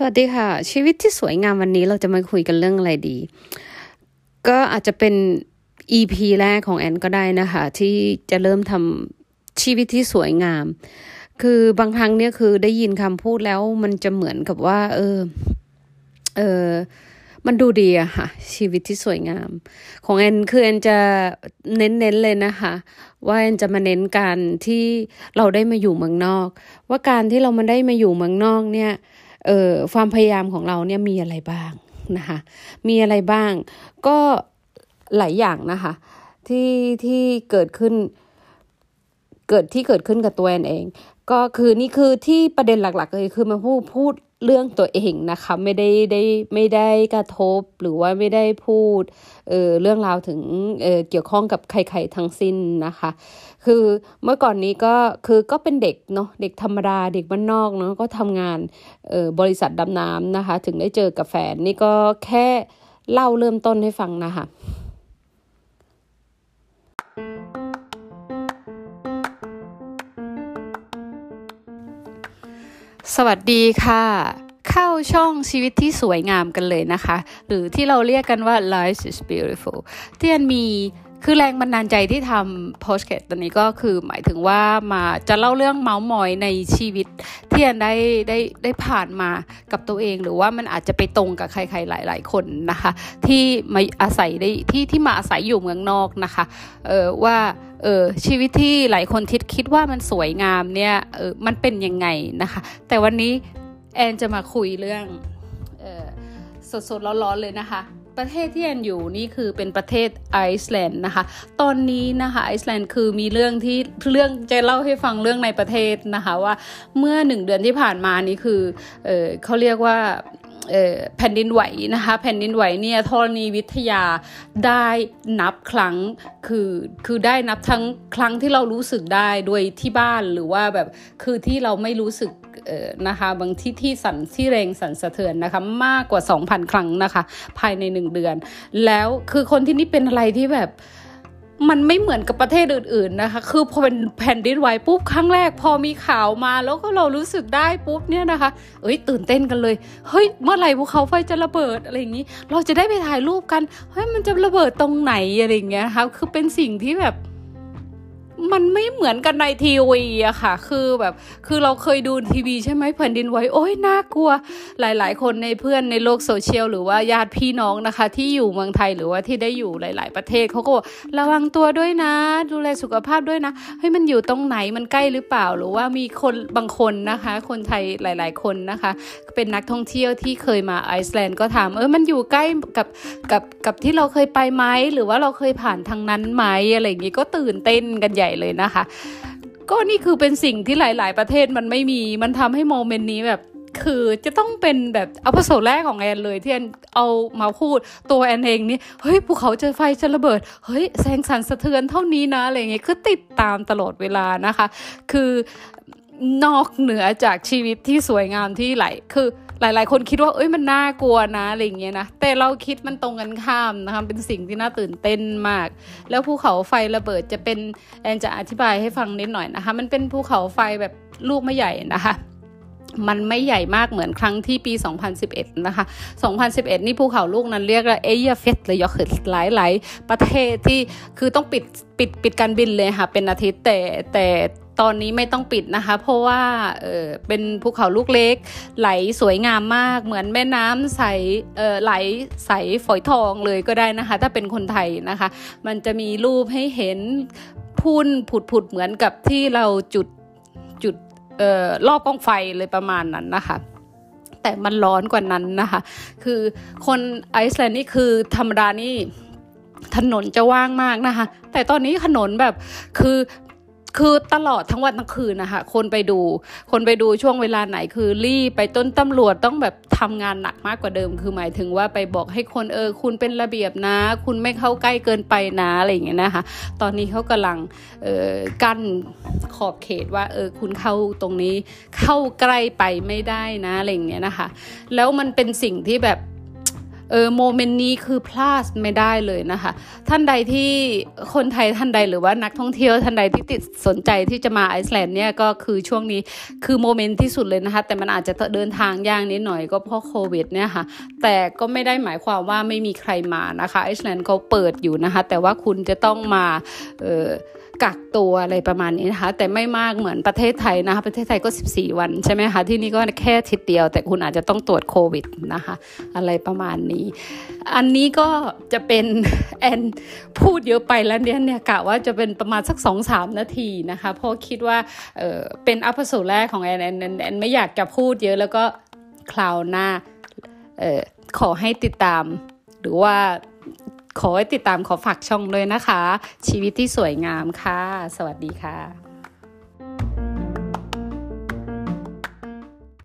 สวัสดีค่ะ ชีวิตที่สวยงามวันนี้เราจะมาคุยกันเรื่องอะไรดี ก็อาจจะเป็น EP แรกของแอนก็ได้นะคะ ที่จะเริ่มทำชีวิตที่สวยงาม คือบางครั้งเนี่ยคือได้ยินคำพูดแล้วมันจะเหมือนกับว่า เออ เออมันดูดีอะค่ะ ชีวิตที่สวยงาม ของแอนคือแอนจะเน้นๆเลยนะคะ ว่าแอนจะมาเน้นการที่เราได้มาอยู่เมืองนอก ว่าการที่เรามาได้มาอยู่เมืองนอกเนี่ย เอ่อความพยายามของเราเนี่ยมีอะไรบ้างนะคะมีอะไรบ้างก็หลายอย่างนะคะที่ที่เกิดขึ้น เกิดที่เกิดขึ้นกับตัวเองเอง ก็คือนี่คือที่ประเด็นหลัก ๆ เลยคือมาพูดพูด เรื่องตัวเองนะคะไม่ได้ได้ไม่ได้กระทบหรือว่าไม่ได้พูดเออเรื่องราวถึงเออเกี่ยวข้องกับใครๆทั้งสิ้นนะคะ คือเมื่อก่อนนี้ก็คือก็เป็นเด็กเนาะเด็กธรรมดาเด็กบ้านนอกเนาะก็ทำงานเออบริษัทดำน้ำนะคะ ถึงได้เจอกับแฟนนี่ก็แค่เล่าเริ่มต้นให้ฟังนะคะ สวัสดีค่ะ เข้าช่องชีวิตที่สวยงามกันเลยนะคะ หรือที่เราเรียกกันว่า life is beautiful เตียนมี คือแรงบันดาลใจที่ทำโพสเกตตอนนี้ก็คือหมายถึงว่ามาจะเล่าเรื่องเมาส์มอยในชีวิต ที่อันได้ได้ได้ผ่านมากับตัวเอง หรือว่ามันอาจจะไปตรงกับใครๆหลาย ๆ คนนะคะ ที่มาอาศัยได้ที่ที่มาอาศัยอยู่เมืองนอกนะคะเออว่าเออชีวิตที่หลายคนคิดคิดว่ามันสวยงามเนี่ยเออมันเป็นยังไงนะคะ แต่วันนี้แอนจะมาคุยเรื่องเออสดๆร้อนๆเลยนะคะ ประเทศที่แอนอยู่นี่คือเป็นประเทศไอซ์แลนด์นะคะ ตอนนี้นะคะไอซ์แลนด์คือมีเรื่องที่เรื่องจะเล่าให้ฟังเรื่องในประเทศนะคะว่าเมื่อหนึ่งเดือนที่ผ่านมานี่คือเออเขาเรียกว่า แผ่นดินไหวนะคะแผ่นดินไหวเนี่ยธรณีวิทยาได้นับครั้งคือคือได้นับทั้งครั้งที่เรารู้สึกได้โดยที่บ้านหรือว่าแบบคือที่เราไม่รู้สึกนะคะบางที่ที่สั่นที่แรงสั่นสะเทือนนะคะมากกว่า 2,000 ครั้งนะคะ ภายในหนึ่งเดือน แล้วคือคนที่นี่เป็นอะไรที่แบบ มันไม่เหมือนกับประเทศอื่น ๆนะคะ คือพอเป็นแผ่นดินไหวปุ๊บครั้งแรก พอมีข่าวมาแล้วก็เรารู้สึกได้ปุ๊บเนี่ยนะคะ เอ้ยตื่นเต้นกันเลย เฮ้ยเมื่อไหร่ภูเขาไฟจะระเบิดอะไรอย่างนี้ เราจะได้ไปถ่ายรูปกัน เฮ้ยมันจะระเบิดตรงไหนอะไรอย่างเงี้ยคะคือเป็นสิ่งที่แบบ มันไม่เหมือนกันในทีวีอะค่ะ คือแบบคือเราเคยดูทีวีใช่ไหมแผ่นดินไหวโอ้ยน่ากลัว หลาย ๆ คนในเพื่อนในโลกโซเชียลหรือว่าญาติพี่น้องนะคะ ที่อยู่เมืองไทยหรือว่าที่ได้อยู่หลาย ๆ ประเทศเขาก็ระวังตัวด้วยนะ ดูแลสุขภาพด้วยนะเฮ้ยมันอยู่ตรงไหนมันใกล้หรือเปล่าหรือว่ามีคนบางคนนะคะ คนไทยหลาย ๆ คนนะคะ เป็นนักท่องเที่ยวที่เคยมาไอซ์แลนด์ก็ถามเออมันอยู่ใกล้กับกับกับที่เราเคยไปไหมหรือว่าเราเคยผ่านทางนั้นไหมอะไรอย่างงี้ก็ตื่นเต้นกันใหญ่ญ่เลยนะคะ ก็นี่คือเป็นสิ่งที่หลาย ๆ ประเทศมันไม่มี มันทำให้โมเมนต์นี้แบบคือจะต้องเป็นแบบเอาประสบแรกของแอนเลยที่แอนเอามาพูดตัวแอนเองนี่เฮ้ยภูเขาจะไฟจะระเบิด เฮ้ยแสงสั่นสะเทือนเท่านี้นะอะไรเงี้ยคือติดตามตลอดเวลานะคะ คือนอกเหนือจากชีวิตที่สวยงามที่ไหลคือ หลาย ๆ คนคิดว่าเอ้ยมันน่ากลัวนะอะไรเงี้ยนะแต่เราคิดมันตรงกันข้ามนะคะเป็นสิ่งที่น่าตื่นเต้นมาก แล้วภูเขาไฟระเบิดจะเป็นแอนจะอธิบายให้ฟังนิดหน่อยนะคะ มันเป็นภูเขาไฟแบบลูกไม่ใหญ่นะคะมันไม่ใหญ่มากเหมือนครั้งที่ปี 2011 นะคะ 2011 นี่ภูเขาลูกนั้นเรียกว่าเอเยเฟสเลยยคือหลายหลายประเทศที่คือต้องปิดปิดปิดการบินเลยค่ะ เป็นอาทิตย์แต่แต่ ตอนนี้ไม่ต้องปิดนะคะ เพราะว่าเออเป็นภูเขาลูกเล็ก ไหลสวยงามมาก เหมือนแม่น้ำใสเออไหลใสฝอยทองเลยก็ได้นะคะ ถ้าเป็นคนไทยนะคะ มันจะมีรูปให้เห็นพุ่นผุดผุดเหมือนกับที่เราจุดจุดออรอบกองไฟเลยประมาณนั้นนะคะ แต่มันร้อนกว่านั้นนะคะ คือคนไอซ์แลนด์นี่คือธรรมดานี่ถนนจะว่างมากนะคะ แต่ตอนนี้ถนนแบบคือ คือตลอดทั้งวันทั้งคืนนะคะคนไปดู คนไปดูช่วงเวลาไหนคือรีบไปต้นตำรวจต้องแบบทำงานหนักมากกว่าเดิม คือหมายถึงว่าไปบอกให้คนเออ คุณเป็นระเบียบนะ คุณไม่เข้าใกล้เกินไปนะอะไรอย่างเงี้ยนะคะ ตอนนี้เขากำลังเออกั้นขอบเขตว่าเออคุณเข้าตรงนี้เข้าใกล้ไปไม่ได้นะอะไรอย่างเงี้ยนะคะ แล้วมันเป็นสิ่งที่แบบ เออ moment นี้คือพลาดไม่ได้เลยนะคะ ท่านใดที่คนไทยท่านใดหรือว่านักท่องเที่ยวท่านใดที่ติดสนใจที่จะมาไอซ์แลนด์เนี่ยก็คือช่วงนี้คือ moment ที่สุดเลยนะคะ แต่มันอาจจะเดินทางยากนิดหน่อยก็เพราะโควิดเนี่ยค่ะ แต่ก็ไม่ได้หมายความว่าไม่มีใครมานะคะไอซ์แลนด์เขาเปิดอยู่นะคะ แต่ว่าคุณจะต้องมาเออ กักตัวอะไรประมาณนี้นะคะ แต่ไม่มากเหมือนประเทศไทยนะคะ ประเทศไทยก็ 14 วันใช่ไหมคะ ที่นี่ก็แค่ทิศเดียว แต่คุณอาจจะต้องตรวจโควิดนะคะ อะไรประมาณนี้ อันนี้ก็จะเป็นแอนพูดเยอะไปแล้วเนี่ยเนี่ยกะว่าจะเป็นประมาณสักสองสามนาทีนะคะ เพราะคิดว่าเออเป็นอัพโซแรกของแอนแอนแอนไม่อยากจะพูดเยอะแล้วก็คราวหน้าเออขอให้ติดตามหรือว่า ขอให้ติดตามขอฝากช่องเลยนะคะ ชีวิตที่สวยงามค่ะ สวัสดีค่ะ